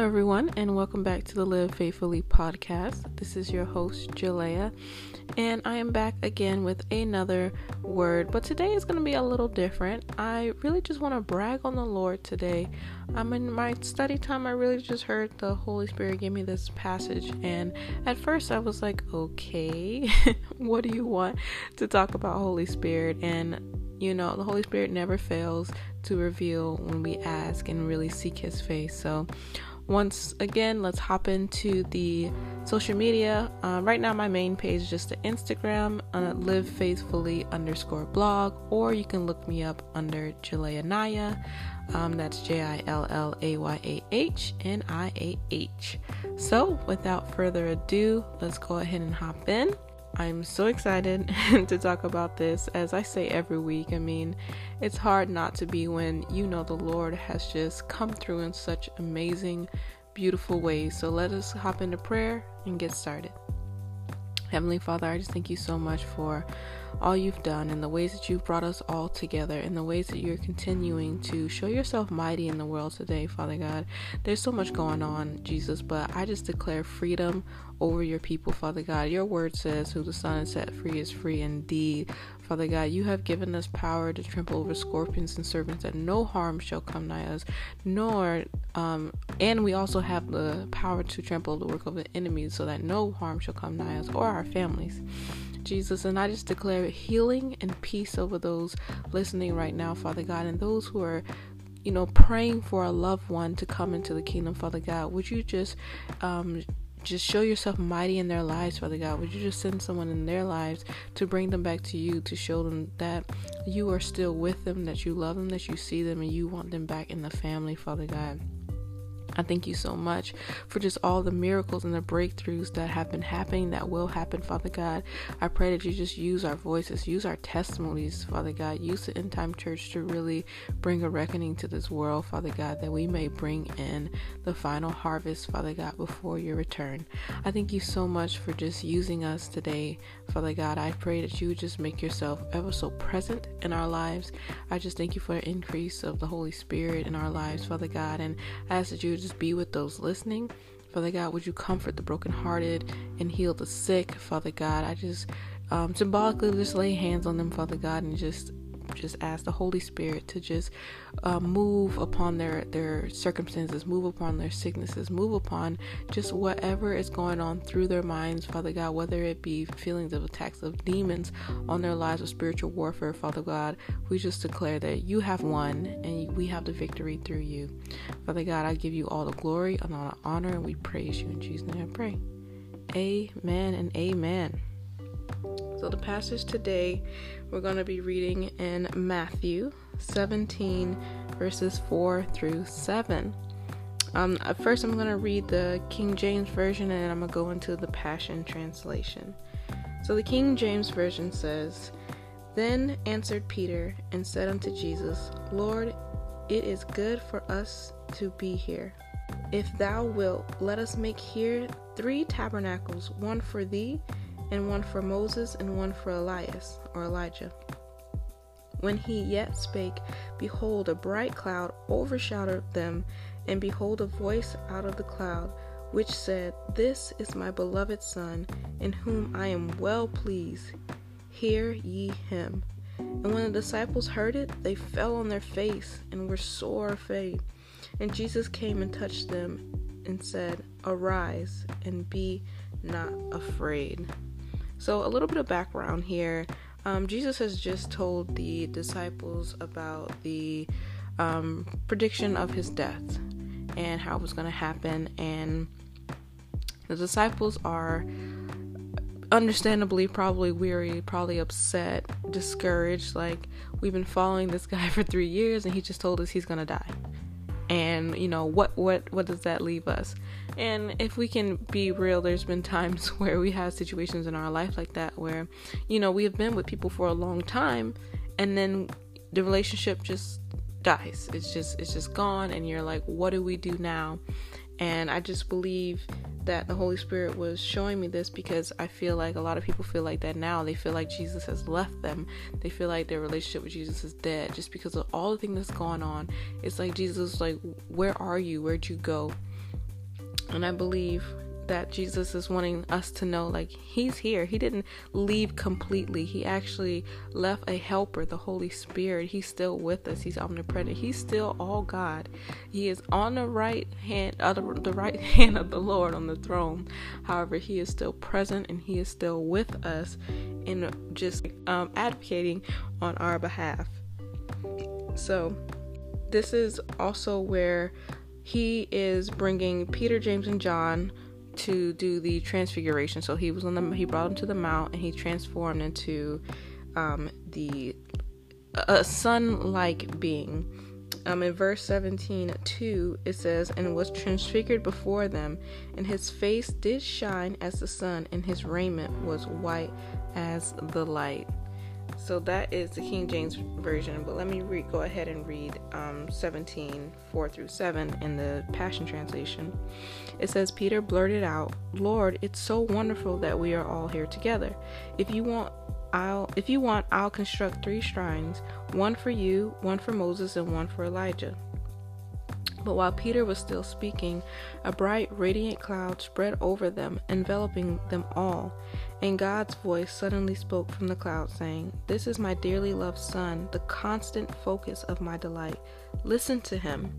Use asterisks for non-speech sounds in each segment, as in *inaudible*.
Hello, everyone, and welcome back to the Live Faithfully podcast. This is your host, Jillayah, and I am back again with another word. But today is going to be a little different. I really just want to brag on the Lord today. I'm in my study time. I really just heard the Holy Spirit give me this passage, and at first I was like, okay, *laughs* what do you want to talk about, Holy Spirit? And you know, the Holy Spirit never fails to reveal when we ask and really seek His face. So, once again, let's hop into the social media. Uh, right now, my main page is just the Instagram, uh, live faithfully underscore blog, or you can look me up under Jillayah Niah. Um, that's J I L L A Y A H N I A H. So, without further ado, let's go ahead and hop in. I'm so excited *laughs* to talk about this. As I say every week, I mean, it's hard not to be when you know the Lord has just come through in such amazing, beautiful ways. So let us hop into prayer and get started. Heavenly Father, I just thank you so much for all you've done and the ways that you've brought us all together and the ways that you're continuing to show yourself mighty in the world today, Father God. There's so much going on, Jesus, but I just declare freedom over your people, Father God. Your word says, Who the Son has set free is free indeed. Father God, you have given us power to trample over scorpions and serpents, that no harm shall come nigh us, nor, um, and we also have the power to trample the work of the enemy, so that no harm shall come nigh us or our families. Jesus, and I just declare healing and peace over those listening right now, Father God, and those who are you know, praying for a loved one to come into the kingdom, Father God. Would you just um, just show yourself mighty in their lives, Father God. Would you just send someone in their lives to bring them back to you, to show them that you are still with them, that you love them, that you see them, and you want them back in the family, Father God. I thank you so much for just all the miracles and the breakthroughs that have been happening, that will happen, Father God. I pray that you just use our voices, use our testimonies, Father God. Use the end time church to really bring a reckoning to this world, Father God, that we may bring in the final harvest, Father God, before your return. I thank you so much for just using us today, Father God. I pray that you just make yourself ever so present in our lives. I just thank you for the increase of the Holy Spirit in our lives, Father God, and I ask that you just be with those listening. Father God, would you comfort the brokenhearted and heal the sick, Father God? I just um, symbolically just lay hands on them, Father God, and just just ask the Holy Spirit to just uh, move upon their their circumstances, move upon their sicknesses, move upon just whatever is going on through their minds, Father God, whether it be feelings of attacks of demons on their lives or spiritual warfare, Father God. We just declare that you have won and we have the victory through you. Father God, I give you all the glory and all the honor, and we praise you in Jesus' name. I pray. Amen and amen. So, the passage today we're going to be reading in Matthew 17, verses 4 through 7. Um, first, I'm going to read the King James Version and I'm going to go into the Passion Translation. So, the King James Version says, Then answered Peter and said unto Jesus, Lord, it is good for us to be here. If thou wilt, let us make here three tabernacles, one for thee and one for Moses, and one for Elias, or Elijah. When he yet spake, behold, a bright cloud overshadowed them, and behold, a voice out of the cloud, which said, This is my beloved Son, in whom I am well pleased. Hear ye him. And when the disciples heard it, they fell on their face and were sore afraid. And Jesus came and touched them and said, Arise and be not afraid. So, a little bit of background here. Um, Jesus has just told the disciples about the um, prediction of his death and how it was going to happen. And the disciples are understandably probably weary, probably upset, discouraged. Like, we've been following this guy *laughs* for three years and he just told us he's going to die and you know what what what does that leave us and if we can be real there's been times *laughs* where we have situations in our life like that where you know we have been with people for a long time and then the relationship just dies it's just it's just gone and you're like what do we do now and I just believe that the Holy Spirit was showing me this because I feel like a lot of people feel like that now. They feel like Jesus has left them. They feel like their relationship with Jesus is dead just because of all the things that's going on. It's like Jesus like, where are you? Where'd you go? And I believe that Jesus is wanting us to know like he's here. He didn't leave completely. He actually left a helper, the Holy Spirit. He's still with us. He's omnipresent. He's still all God. He is on the right hand uh, the right *laughs* hand of the Lord on the throne. However, he is still present and he is still with us and just um, advocating on our behalf. So, this is also where he is bringing Peter, James, and John to do the transfiguration. So he was on the he brought him to the mount and he transformed into um, the a sun-like being. Um, in verse 17, 2, it says, And was transfigured before them, and his face did shine as the sun, and his raiment was white as the light. So that is the King James Version, but let me re- go ahead and read um, 17, 4 through 7 in the Passion Translation. It says, Peter blurted out, Lord, it's so wonderful that we are all here together. If you want, I'll if you want, I'll construct three shrines, one for you, one for Moses, and one for Elijah. But while Peter was still speaking, a bright, radiant cloud spread over them, enveloping them all. And God's voice suddenly spoke from the cloud, saying, This is my dearly loved Son, the constant focus of my delight. Listen to him.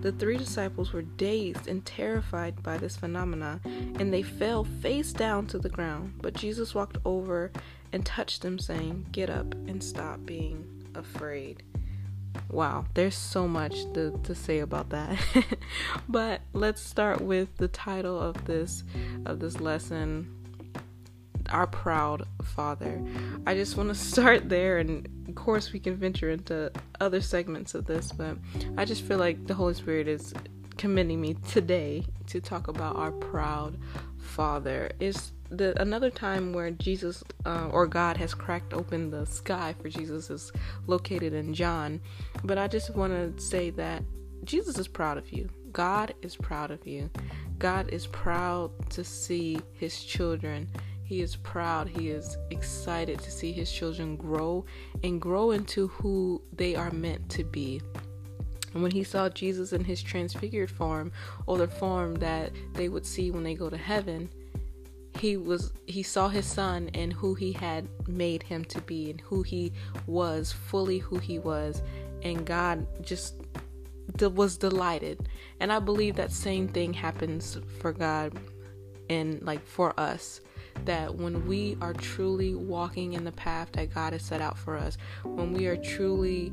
The three disciples were dazed and terrified by this phenomena, and they fell face down to the ground. But Jesus walked over and touched them, saying, Get up and stop being afraid. Wow, there's so much to, to say about that. *laughs* but let's start with the title of this of this lesson our proud father. I just want to *laughs* start there, and of course, we can venture into other segments of this, but I just feel like the Holy Spirit is commending me today to talk about our proud father. Is the another time where Jesus uh, or God has cracked open the sky for Jesus is located in John, but I just want to say that Jesus is proud of you. God is proud of you. God is proud to see his children he is proud. He is excited to see his children grow and grow into who they are meant to be. And when he saw Jesus in his transfigured form, or the form that they would see when they go to heaven, he was he saw his son and who he had made him to be and who he was fully who he was. And God just was delighted. And I believe that same thing happens for God and like for us that when we are truly walking in the path that God has set out for us, when we are truly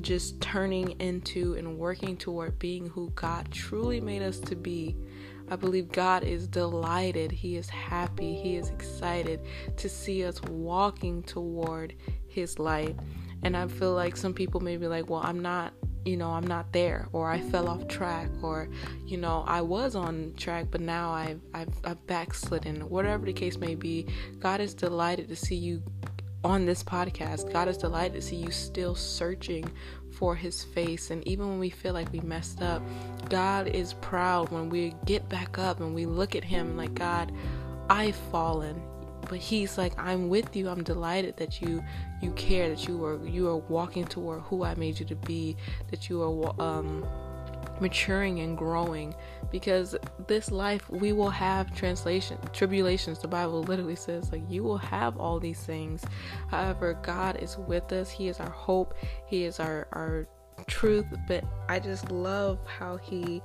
just turning into and working toward being who God truly made us to be, I believe God is delighted. He is happy. He is excited to see us walking toward His light. And I feel like some people may be like, well, I'm not you know I'm not there or I fell off track or you know I was on track but now I've I've, I've backslidden whatever the case may be God is delighted to see you on this podcast God is delighted to see you still searching for his face. And even when we feel like we messed up God is proud when we get back up and we look at him like God I've fallen. But he's like i'm with you. I'm delighted that you you care that you are you are walking toward who i made you to be that you are um maturing and growing because this life we will have translation tribulations. The bible literally says like you will have all these things. However god is with us. He is our hope. He is our our truth. But i just love how he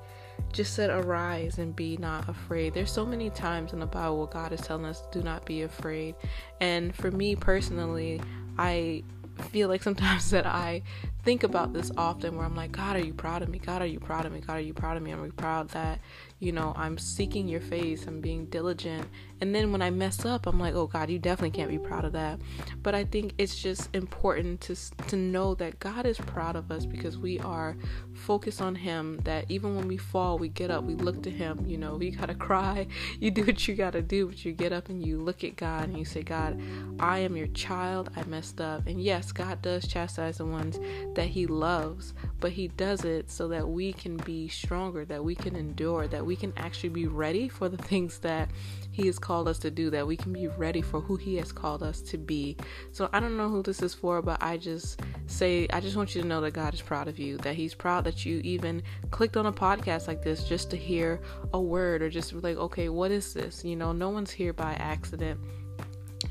just said arise and be not afraid. There's so many times in the bible god is telling us do not be afraid. And for me personally i feel like sometimes *laughs* that i think about this often where i'm like god are you proud of me? God are you proud of me? God are you proud of me? I'm proud that you know i'm seeking your face. I'm being diligent and then when i mess up i'm like oh god you definitely can't be proud of that. But i think it's just important to to know that god is proud of us because we are focused on him that even when we fall we get up we look to him you know you gotta *laughs* cry you do what you gotta do but you get up and you look at god and you say god i am your child i messed up. And yes god does chastise the ones that he loves but he does it so that we can be stronger that we can endure that we can actually be ready for the things that he has called us to do, that we can be ready for who He has called us to be. So I don't know who this is for, but I just say, I just want you to know that God is proud of you, that He's proud that you even clicked on a podcast like this just to hear a word or just like, okay, what is this? You know, no one's here by accident.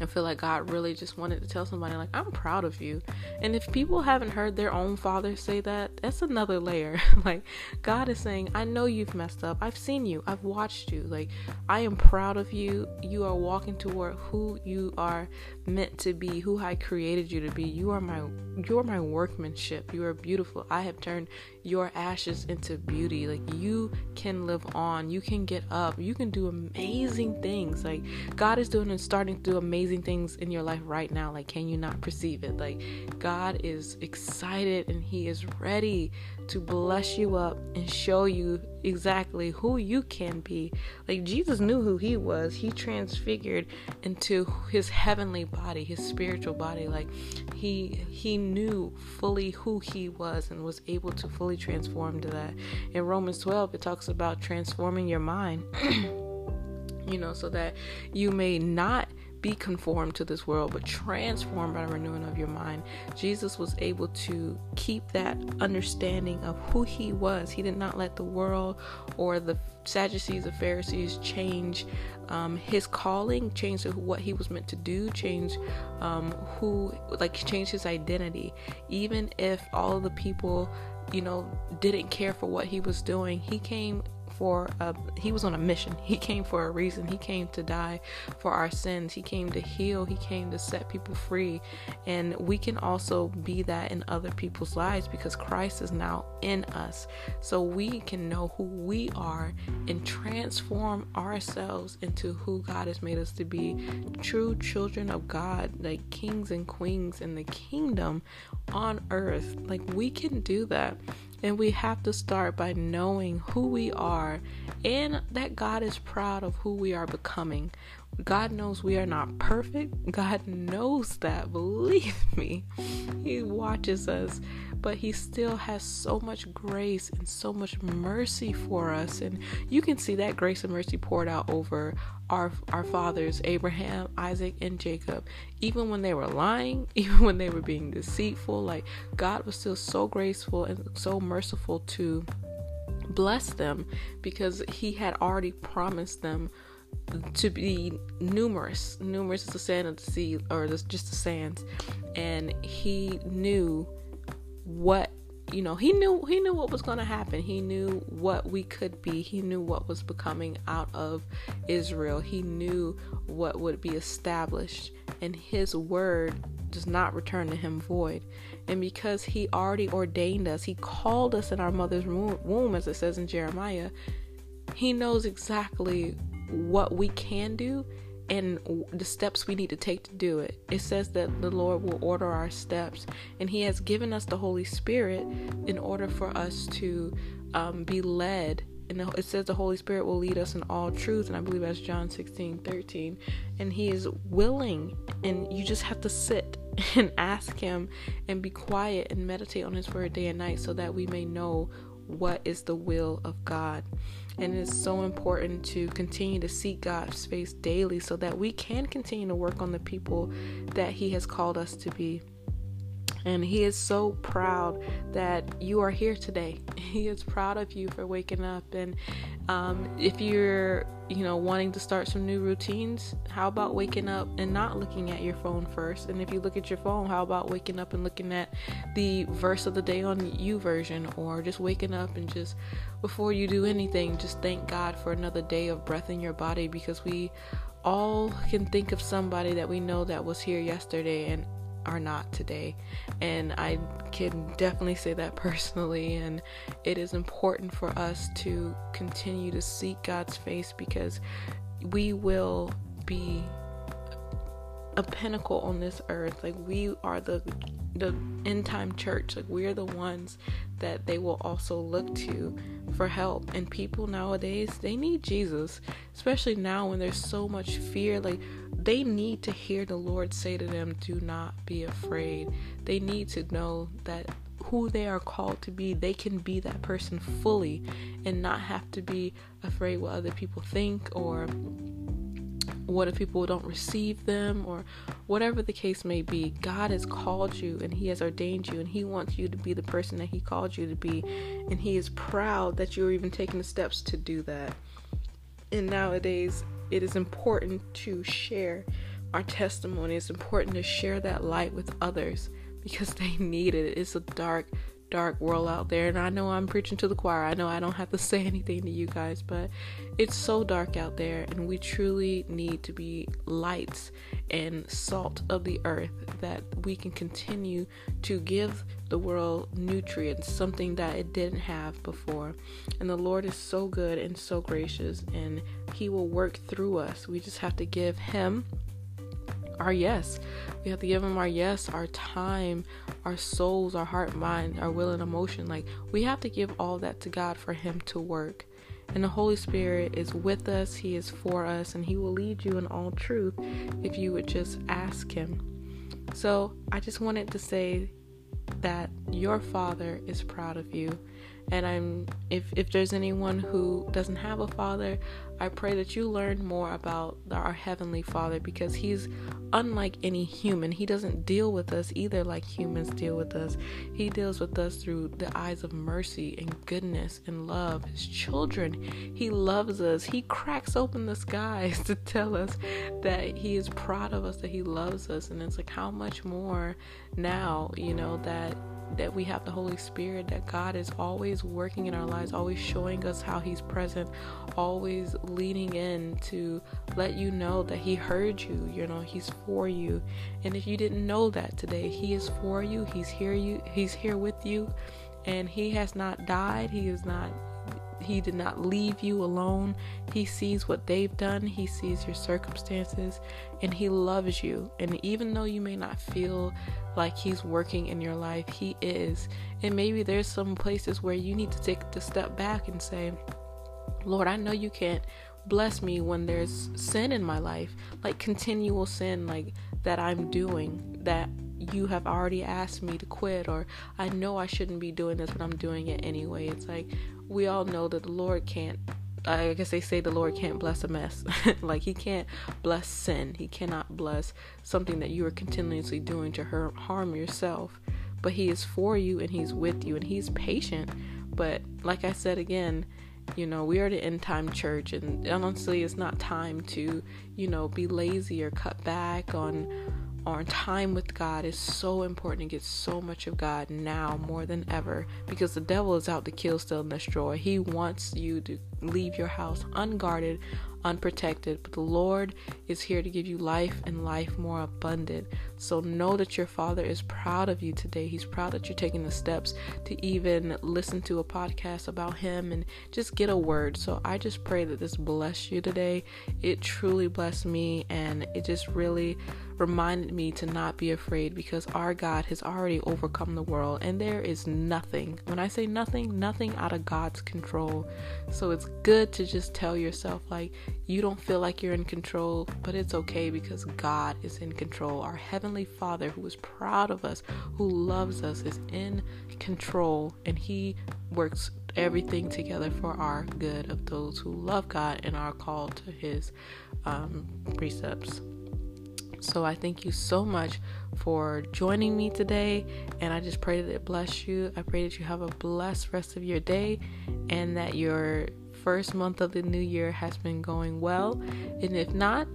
I feel like God really just wanted to tell somebody, like, I'm proud of you. And if people haven't heard their own father say that, that's another layer. *laughs* like, God is saying, I know you've messed up. I've seen you. I've watched you. Like, I am proud of you. You are walking toward who you are meant to be, who I created you to be. You are my you are my workmanship. You are beautiful. I have turned your ashes into beauty. Like you can live on. You can get up. You can do amazing things. Like God is doing and starting to do amazing things in your life right now. Like can you not perceive it? Like God is excited and he is ready to bless you up and show you exactly who you can be. Like Jesus knew who he was. He transfigured into his heavenly body, his spiritual body. Like he he knew fully who he was and was able to fully transform to that. In Romans 12 it talks about transforming your mind. *clears throat* you know, so that you may not be conformed to this world, but transformed by the renewing of your mind. Jesus was able to keep that understanding of who he was. He did not let the world or the Sadducees or Pharisees change um, his calling, change what he was meant to do, change um, who, like, change his identity. Even if all the people, you know, didn't care for what he was doing, he came for a, he was on a mission. He came for a reason. He came to die for our sins. He came to heal. He came to set people free. And we can also be that in other people's lives because Christ is now in us. So we can know who we are and transform ourselves into who God has made us to be true children of God, like kings and queens in the kingdom on earth. Like we can do that. And we have to start by knowing who we are and that God is proud of who we are becoming. God knows we are not perfect. God knows that. Believe me. He watches us but he still has so much grace and so much mercy for us and you can see that grace and mercy poured out over our our fathers Abraham, Isaac and Jacob even when they were lying, *laughs* even when they were being deceitful like God was still so graceful and so merciful to bless them because he had already promised them to be numerous. Numerous is the sand of the sea, or just the sands. And he knew what you know he knew he knew what was going to happen. He knew what we could be. He knew what was becoming out of israel. He knew what would be established. And his word does not return to him void. And because he already ordained us he called us in our mother's womb as it says in jeremiah he knows exactly what we can do and the steps we need to take to do it. It says that the Lord will order our steps, and He has given us the Holy Spirit in order for us to um, be led. And it says the Holy Spirit will lead us in all truth, and I believe that's John 16 13. And He is willing, and you just have to sit *laughs* and ask Him and be quiet and meditate on His word day and night so that we may know what is the will of God. And it's so important to continue to seek God's face daily so that we can continue to work on the people that He has called us to be. And he is so proud that you are here today. *laughs* He is proud of you for waking up. And um, if you're, you know, wanting to start some new routines, how about waking up and not looking at your phone first? And if you look at your phone, how about waking up and looking at the verse of the day on YouVersion, or just waking up and just before you do anything, just thank God for another day of breath in your body because we all can think of somebody that we know that was here yesterday and are not today. And I can definitely say that personally. And it is important for us to continue to seek God's face because we will be a pinnacle on this earth. Like we are the the end time church. Like we're the ones that they will also look to for help. And people nowadays, they need Jesus, especially now when there's so much fear. Like they need to hear the Lord say to them, Do not be afraid. They need to know that who they are called to be, they can be that person fully and not have to be afraid what other people think or what if people don't receive them or whatever the case may be. God has called you and he has ordained you and he wants you to be the person that he called you to be. And he is proud that you're even taking the steps to do that. And nowadays it is important to share our testimony. It's important to share that light with others because they need it. It's a dark dark world out there. And I know I'm preaching to the choir. I know I don't have to say *laughs* anything to you guys, but it's so dark out there. And we truly need to be lights and salt of the earth that we can continue to give the world nutrients, something that it didn't have before. And the Lord is so good and so gracious, and He will work through us. We just have to give Him our yes. We have to give him our yes, our time, our souls, our heart, mind, our will, and emotion. Like, we have to give all that to God for him to work. And the Holy Spirit is with us, He is for us, and He will lead you in all truth if you would just ask Him. So, I just wanted to say that your Father is proud of you and i'm if if there's anyone who doesn't have a father i pray that you learn more about our heavenly father because he's unlike any human. He doesn't deal with us either like humans deal with us. He deals with us through the eyes of mercy and goodness and love. His children he loves us. He cracks open the skies *laughs* to tell us that he is proud of us that he loves us. And it's like how much more now you know that that we have the Holy Spirit, that God is always working in our lives, always showing us how He's present, always leaning in to let you know that He heard you, you know, He's for you. And if you didn't know that today, He is for you, He's here you He's here with you, and He has not died, He is not he did not leave you alone. He sees what they've done, He sees your circumstances, and He loves you. And even though you may not feel like He's working in your life, He is. And maybe there's some places where you need to take the step back and say, Lord, I know you can't bless me when there's sin in my life, like continual sin, like that I'm doing, that you have already asked me to quit, or I know I shouldn't be doing this, but I'm doing it anyway. It's like, we all know that the Lord can't I guess they say the Lord can't bless a mess. *laughs* like he can't bless sin. He cannot bless something that you are continuously doing to harm yourself. But he is for you and he's with you and he's patient. But like I said again, you know, we are the end time church and honestly it's not time to, you know, be lazy or cut back on our time with God is so important to get so much of God now more than ever because the devil is out to kill, steal, and destroy. He wants you to leave your house unguarded, unprotected, but the Lord is here to give you life and life more abundant. So know that your Father is proud of you today. He's proud that you're taking the steps to even listen to a podcast about Him and just get a word. So I just pray that this bless you today. It truly blessed me and it just really reminded me to not be afraid because our God has already overcome the world and there is nothing, when I say nothing, nothing out of God's control. So it's good to just tell yourself, like, you don't feel like you're in control, but it's okay because God is in control. Our Heavenly Father, who is proud of us, who loves us, is in control and He works everything together for our good of those who love God and are called to His um, precepts. So I thank you so much for joining me today. And I just pray that it bless you. I pray that you have a blessed rest of your day and that your first month of the new year has been going well. And if not,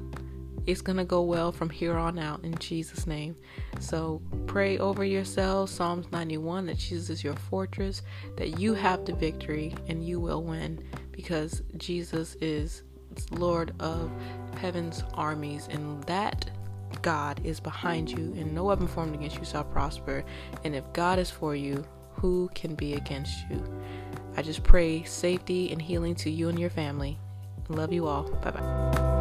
it's going to go well from here on out in Jesus' name. So pray over yourselves, Psalms 91, that Jesus is your fortress, that you have the victory and you will win because Jesus is Lord of heaven's armies, and that God is behind you, and no weapon formed against you shall prosper. And if God is for you, who can be against you? I just pray safety and healing to you and your family. Love you all. Bye bye.